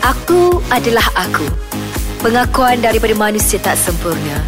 Aku adalah aku. Pengakuan daripada manusia tak sempurna.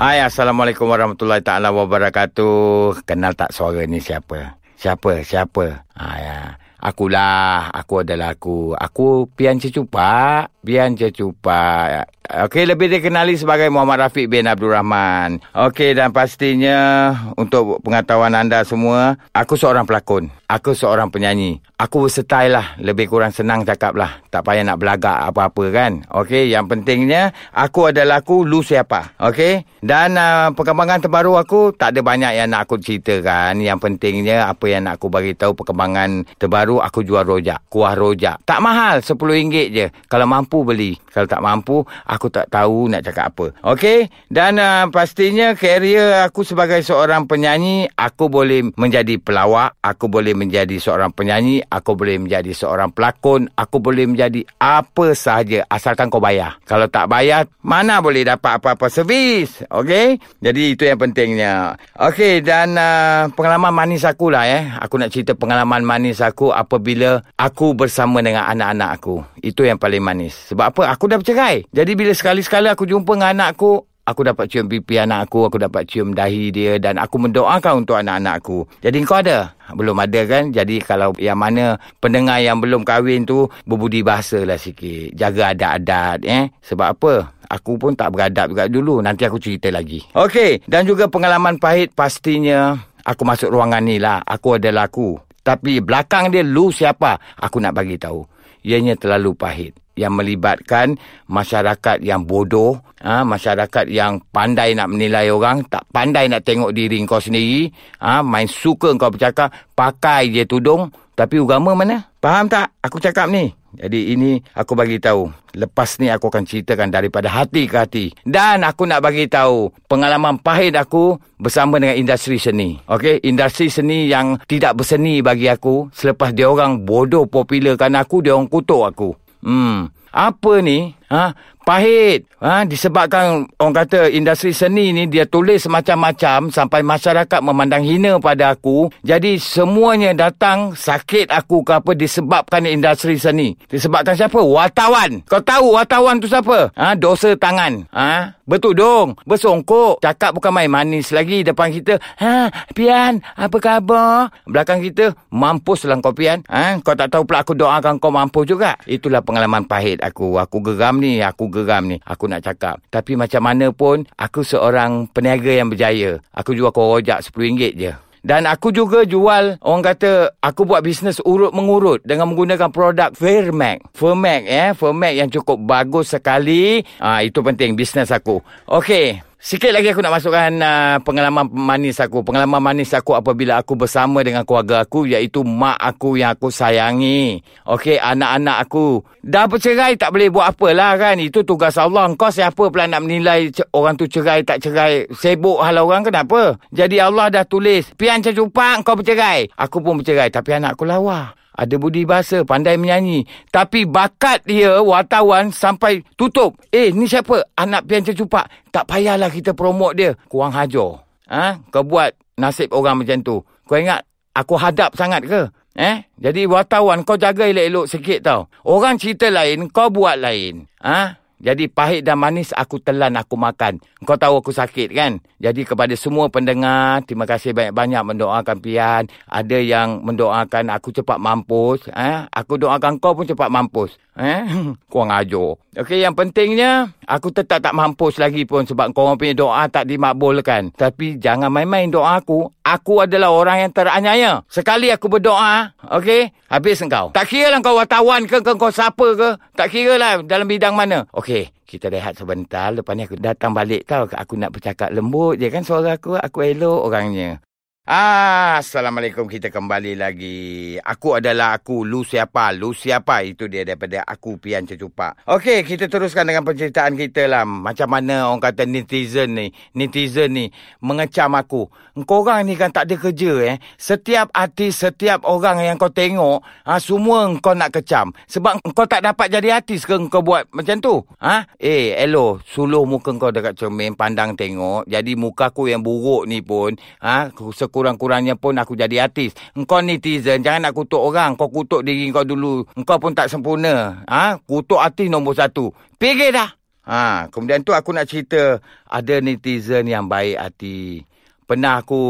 Hai, Assalamualaikum warahmatullahi taala wabarakatuh. Kenal tak suara ni siapa? Siapa? Siapa? Ha, ya. Akulah, aku adalah aku. Aku Pian Cecupak. Pian Cecupak. Okey, lebih dikenali sebagai Muhammad Rafiq bin Abdul Rahman. Okey, dan pastinya untuk pengetahuan anda semua, aku seorang pelakon. Aku seorang penyanyi. Aku bersetai lah. Lebih kurang senang cakap lah. Tak payah nak belagak apa-apa kan. Okey, yang pentingnya, aku adalah aku, lu siapa. Okey, dan uh, perkembangan terbaru aku, tak ada banyak yang nak aku ceritakan. Yang pentingnya, apa yang nak aku bagi tahu perkembangan terbaru, aku jual rojak. Kuah rojak. Tak mahal, RM10 je. Kalau mampu beli. Kalau tak mampu, aku tak tahu nak cakap apa. Okey? Dan uh, pastinya karier aku sebagai seorang penyanyi, aku boleh menjadi pelawak, aku boleh menjadi seorang penyanyi, aku boleh menjadi seorang pelakon, aku boleh menjadi apa sahaja asalkan kau bayar. Kalau tak bayar, mana boleh dapat apa-apa servis. Okey? Jadi itu yang pentingnya. Okey, dan uh, pengalaman manis aku lah eh. Aku nak cerita pengalaman manis aku apabila aku bersama dengan anak-anak aku. Itu yang paling manis. Sebab apa? Aku dah bercerai. Jadi bila sekali-sekala aku jumpa dengan anak aku, aku dapat cium pipi anak aku, aku dapat cium dahi dia dan aku mendoakan untuk anak-anak aku. Jadi kau ada? Belum ada kan? Jadi kalau yang mana pendengar yang belum kahwin tu, berbudi bahasa lah sikit. Jaga adat-adat eh. Sebab apa? Aku pun tak beradab juga dulu. Nanti aku cerita lagi. Okey. Dan juga pengalaman pahit pastinya aku masuk ruangan ni lah. Aku adalah aku. Tapi belakang dia lu siapa? Aku nak bagi tahu. Ianya terlalu pahit yang melibatkan masyarakat yang bodoh, ha, masyarakat yang pandai nak menilai orang, tak pandai nak tengok diri kau sendiri, ha, main suka kau bercakap, pakai je tudung, tapi agama mana? Faham tak aku cakap ni? Jadi ini aku bagi tahu. Lepas ni aku akan ceritakan daripada hati ke hati. Dan aku nak bagi tahu pengalaman pahit aku bersama dengan industri seni. Okey, industri seni yang tidak berseni bagi aku selepas dia orang bodoh popularkan aku, dia orang kutuk aku. Hmm. Apa ni? Ha? Pahit. Ha? Disebabkan orang kata industri seni ni dia tulis macam-macam sampai masyarakat memandang hina pada aku. Jadi semuanya datang sakit aku ke apa disebabkan industri seni. Disebabkan siapa? Wartawan. Kau tahu wartawan tu siapa? Ha? Dosa tangan. Ha? Betul dong. Bersongkok. Cakap bukan main manis lagi depan kita. Ha? Pian, apa khabar? Belakang kita, mampus lah kau Pian. Ha? Kau tak tahu pula aku doakan kau mampus juga. Itulah pengalaman pahit aku. Aku geram ni. Aku geram ni. Aku nak cakap. Tapi macam mana pun, aku seorang peniaga yang berjaya. Aku jual kau rojak RM10 je. Dan aku juga jual, orang kata, aku buat bisnes urut-mengurut dengan menggunakan produk Fairmac. Fairmac, eh. Fairmac yang cukup bagus sekali. Ah Itu penting, bisnes aku. Okey. Sikit lagi aku nak masukkan uh, pengalaman manis aku. Pengalaman manis aku apabila aku bersama dengan keluarga aku iaitu mak aku yang aku sayangi. Okey, anak-anak aku. Dah bercerai tak boleh buat apalah kan. Itu tugas Allah. Kau siapa pula nak menilai orang tu cerai tak cerai. Sibuk hal orang kenapa? Jadi Allah dah tulis. Pian cecupak kau bercerai. Aku pun bercerai tapi anak aku lawa ada budi bahasa, pandai menyanyi. Tapi bakat dia, wartawan, sampai tutup. Eh, ni siapa? Anak pian cecupak. Tak payahlah kita promote dia. Kurang hajar. Ha? Kau buat nasib orang macam tu. Kau ingat, aku hadap sangat ke? Eh? Jadi wartawan, kau jaga elok-elok sikit tau. Orang cerita lain, kau buat lain. Ha? Jadi pahit dan manis aku telan aku makan. Kau tahu aku sakit kan? Jadi kepada semua pendengar, terima kasih banyak-banyak mendoakan Pian. Ada yang mendoakan aku cepat mampus. Eh? Aku doakan kau pun cepat mampus. Eh? Kurang ajar. Okey, yang pentingnya, aku tetap tak mampus lagi pun sebab kau orang punya doa tak dimakbulkan. Tapi jangan main-main doa aku. Aku adalah orang yang teranyaya. Sekali aku berdoa, okey, habis engkau. Tak kira lah kau wartawan ke, kau, kau siapa ke. Tak kira lah dalam bidang mana. Okey, kita rehat sebentar. Lepas ni aku datang balik tau. Aku nak bercakap lembut je kan suara aku. Aku elok orangnya. Ah, Assalamualaikum kita kembali lagi. Aku adalah aku, lu siapa? Lu siapa? Itu dia daripada aku Pian Cecupak. Okey, kita teruskan dengan penceritaan kita lah. Macam mana orang kata netizen ni, netizen ni mengecam aku. Engkau orang ni kan tak ada kerja eh. Setiap artis, setiap orang yang kau tengok, ha, semua engkau nak kecam. Sebab engkau tak dapat jadi artis ke engkau buat macam tu? Ha? Eh, elo, suluh muka engkau dekat cermin, pandang tengok. Jadi muka aku yang buruk ni pun, ha, sekurang-kurangnya pun aku jadi artis. Engkau netizen, jangan nak kutuk orang. Kau kutuk diri kau dulu. Engkau pun tak sempurna. Ha? Kutuk artis nombor satu. Pergi dah. Ha, kemudian tu aku nak cerita ada netizen yang baik hati. Pernah aku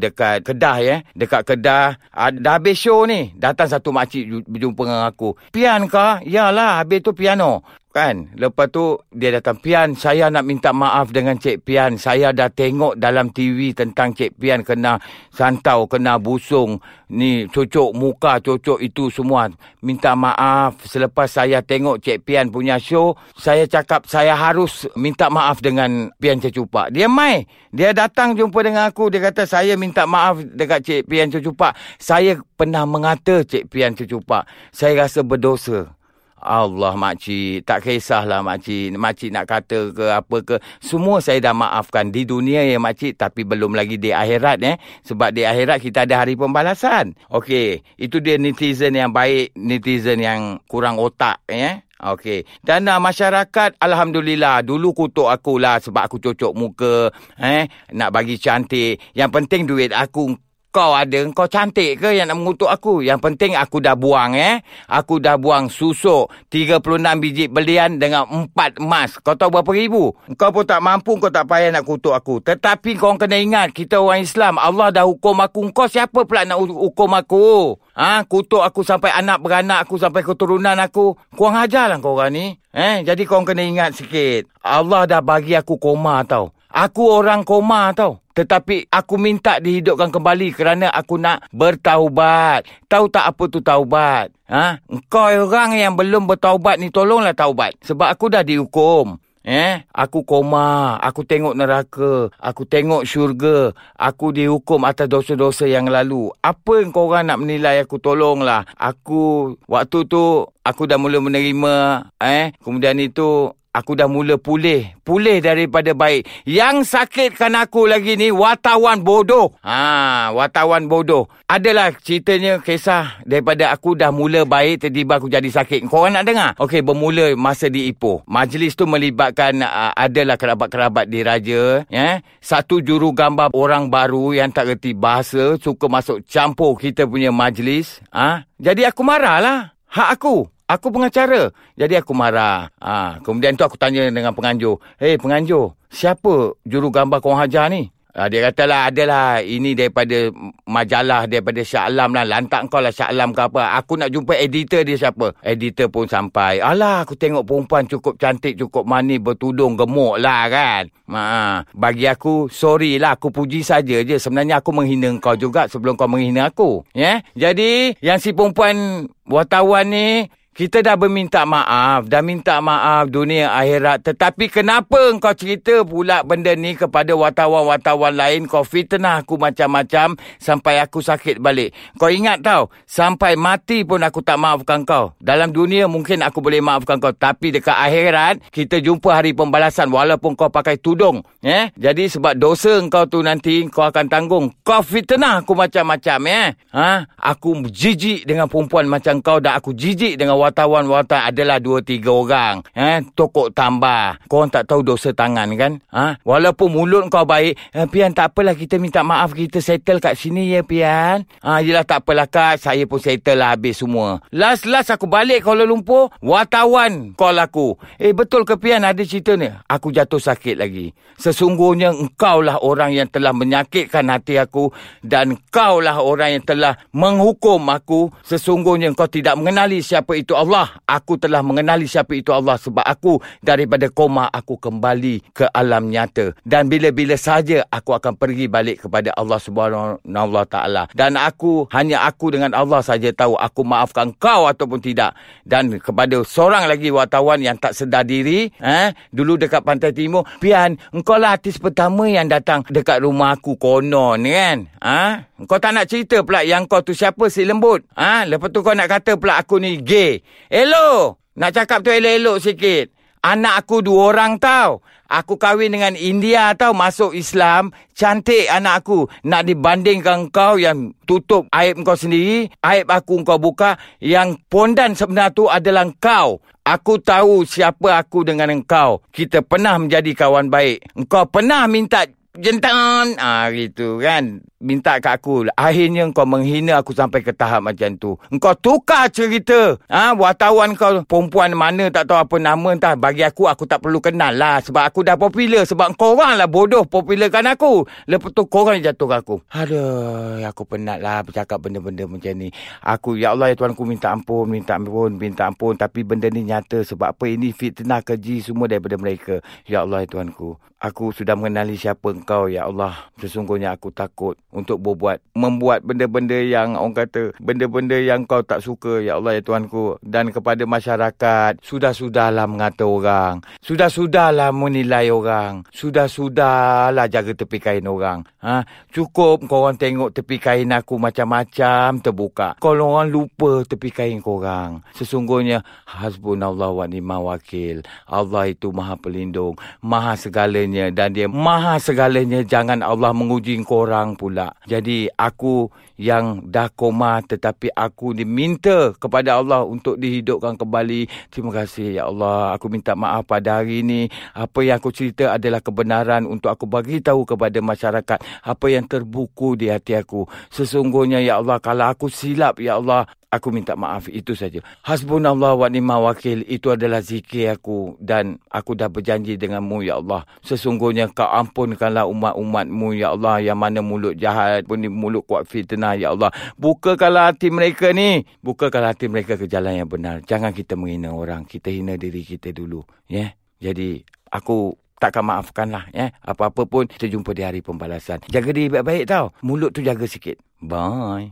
dekat Kedah ya. Dekat Kedah. Uh, dah habis show ni. Datang satu makcik berjumpa dengan aku. Pian kah? Yalah, habis tu piano. Kan? Lepas tu dia datang, Pian, saya nak minta maaf dengan Cik Pian. Saya dah tengok dalam TV tentang Cik Pian kena santau, kena busung. Ni, cocok muka, cocok itu semua. Minta maaf. Selepas saya tengok Cik Pian punya show, saya cakap saya harus minta maaf dengan Pian Cecupak. Dia mai. Dia datang jumpa dengan aku. Dia kata, saya minta maaf dekat Cik Pian Cecupak. Saya pernah mengata Cik Pian Cecupak. Saya rasa berdosa. Allah makcik, tak kisahlah makcik. Makcik nak kata ke apa ke. Semua saya dah maafkan di dunia ya makcik. Tapi belum lagi di akhirat eh. Sebab di akhirat kita ada hari pembalasan. Okey, itu dia netizen yang baik. Netizen yang kurang otak eh. Okey. Dan uh, masyarakat alhamdulillah dulu kutuk aku lah sebab aku cocok muka eh nak bagi cantik. Yang penting duit aku kau ada, kau cantik ke yang nak mengutuk aku? Yang penting aku dah buang eh. Aku dah buang susuk 36 biji belian dengan 4 emas. Kau tahu berapa ribu? Kau pun tak mampu, kau tak payah nak kutuk aku. Tetapi kau kena ingat, kita orang Islam, Allah dah hukum aku. Kau siapa pula nak hukum aku? Ha? Kutuk aku sampai anak beranak aku, sampai keturunan aku. Kau hajarlah kau orang ni. Eh? Jadi kau kena ingat sikit. Allah dah bagi aku koma tau. Aku orang koma tau. Tetapi aku minta dihidupkan kembali kerana aku nak bertaubat. Tahu tak apa tu taubat? Ha? Engkau orang yang belum bertaubat ni tolonglah taubat. Sebab aku dah dihukum. Eh, aku koma, aku tengok neraka, aku tengok syurga, aku dihukum atas dosa-dosa yang lalu. Apa yang kau orang nak menilai aku tolonglah. Aku waktu tu aku dah mula menerima eh kemudian itu Aku dah mula pulih. Pulih daripada baik. Yang sakitkan aku lagi ni wartawan bodoh. Ha, wartawan bodoh. Adalah ceritanya kisah daripada aku dah mula baik tiba-tiba aku jadi sakit. Kau orang nak dengar? Okey, bermula masa di Ipoh. Majlis tu melibatkan uh, adalah kerabat-kerabat diraja. Ya? Satu juru gambar orang baru yang tak reti bahasa. Suka masuk campur kita punya majlis. Ha? Jadi aku marahlah. Hak aku. Aku pengacara. Jadi aku marah. Ha, kemudian tu aku tanya dengan penganjur. Hei penganjur, siapa juru gambar kau hajar ni? Ha, dia katalah adalah ini daripada majalah daripada Syah Alam lah. Lantak kau lah Syah Alam ke apa. Aku nak jumpa editor dia siapa. Editor pun sampai. Alah aku tengok perempuan cukup cantik, cukup manis, bertudung, gemuk lah kan. Ha, bagi aku, sorry lah aku puji saja je. Sebenarnya aku menghina kau juga sebelum kau menghina aku. Ya? Yeah? Jadi yang si perempuan wartawan ni kita dah berminta maaf, dah minta maaf dunia akhirat. Tetapi kenapa engkau cerita pula benda ni kepada wartawan-wartawan lain? Kau fitnah aku macam-macam sampai aku sakit balik. Kau ingat tau, sampai mati pun aku tak maafkan kau. Dalam dunia mungkin aku boleh maafkan kau. Tapi dekat akhirat, kita jumpa hari pembalasan walaupun kau pakai tudung. Eh? Jadi sebab dosa engkau tu nanti, kau akan tanggung. Kau fitnah aku macam-macam. Eh? Ha? Aku jijik dengan perempuan macam kau dan aku jijik dengan wartawan-wartawan adalah dua tiga orang. Eh, tokok tambah. Kau tak tahu dosa tangan kan? Ha? Walaupun mulut kau baik, eh, Pian tak apalah kita minta maaf kita settle kat sini ya Pian. Ha, yelah tak apalah kak, saya pun settle lah habis semua. Last-last aku balik Kuala Lumpur, wartawan call aku. Eh betul ke Pian ada cerita ni? Aku jatuh sakit lagi. Sesungguhnya engkau lah orang yang telah menyakitkan hati aku dan engkau lah orang yang telah menghukum aku. Sesungguhnya engkau tidak mengenali siapa itu Allah. Aku telah mengenali siapa itu Allah sebab aku daripada koma aku kembali ke alam nyata. Dan bila-bila saja aku akan pergi balik kepada Allah Subhanahu taala. Dan aku hanya aku dengan Allah saja tahu aku maafkan kau ataupun tidak. Dan kepada seorang lagi wartawan yang tak sedar diri, eh, dulu dekat Pantai Timur, Pian, engkau lah artis pertama yang datang dekat rumah aku konon kan. Ha? Kau tak nak cerita pula yang kau tu siapa si lembut. Ha? Lepas tu kau nak kata pula aku ni gay. Hello. Nak cakap tu elok-elok sikit. Anak aku dua orang tau. Aku kahwin dengan India tau masuk Islam. Cantik anak aku. Nak dibandingkan kau yang tutup aib kau sendiri. Aib aku kau buka. Yang pondan sebenar tu adalah kau. Aku tahu siapa aku dengan engkau. Kita pernah menjadi kawan baik. Engkau pernah minta jentan. Ah gitu kan. Minta kat aku. Akhirnya kau menghina aku sampai ke tahap macam tu. Engkau tukar cerita. Ha, wartawan kau perempuan mana tak tahu apa nama entah. Bagi aku, aku tak perlu kenal lah. Sebab aku dah popular. Sebab kau orang lah bodoh popularkan aku. Lepas tu kau orang jatuh aku. Aduh, aku penat lah bercakap benda-benda macam ni. Aku, ya Allah ya Tuhan, aku minta ampun, minta ampun, minta ampun. Tapi benda ni nyata. Sebab apa ini fitnah keji semua daripada mereka. Ya Allah ya Tuanku. Aku sudah mengenali siapa engkau ya Allah. Sesungguhnya aku takut untuk berbuat membuat benda-benda yang orang kata benda-benda yang kau tak suka ya Allah ya Tuanku dan kepada masyarakat sudah-sudahlah mengata orang. Sudah-sudahlah menilai orang. Sudah-sudahlah jaga tepi kain orang. Ha? Cukup kau orang tengok tepi kain aku macam-macam terbuka. Kalau orang lupa tepi kain kau orang. Sesungguhnya hasbunallah wa ni'mal wakil. Allah itu Maha pelindung, Maha segalanya dan dia maha segalanya jangan Allah menguji korang pula jadi aku yang dah koma tetapi aku diminta kepada Allah untuk dihidupkan kembali. Terima kasih ya Allah. Aku minta maaf pada hari ini. Apa yang aku cerita adalah kebenaran untuk aku bagi tahu kepada masyarakat apa yang terbuku di hati aku. Sesungguhnya ya Allah kalau aku silap ya Allah Aku minta maaf. Itu saja. Hasbunallah wa ni'mal wakil. Itu adalah zikir aku. Dan aku dah berjanji denganmu ya Allah. Sesungguhnya kau ampunkanlah umat-umatmu ya Allah yang mana mulut jahat pun mulut kuat fitnah ya Allah. Bukakanlah hati mereka ni. Bukakanlah hati mereka ke jalan yang benar. Jangan kita menghina orang. Kita hina diri kita dulu. Ya. Yeah? Jadi aku takkan maafkan lah. Ya. Apa-apa pun kita jumpa di hari pembalasan. Jaga diri baik-baik tau. Mulut tu jaga sikit. Bye.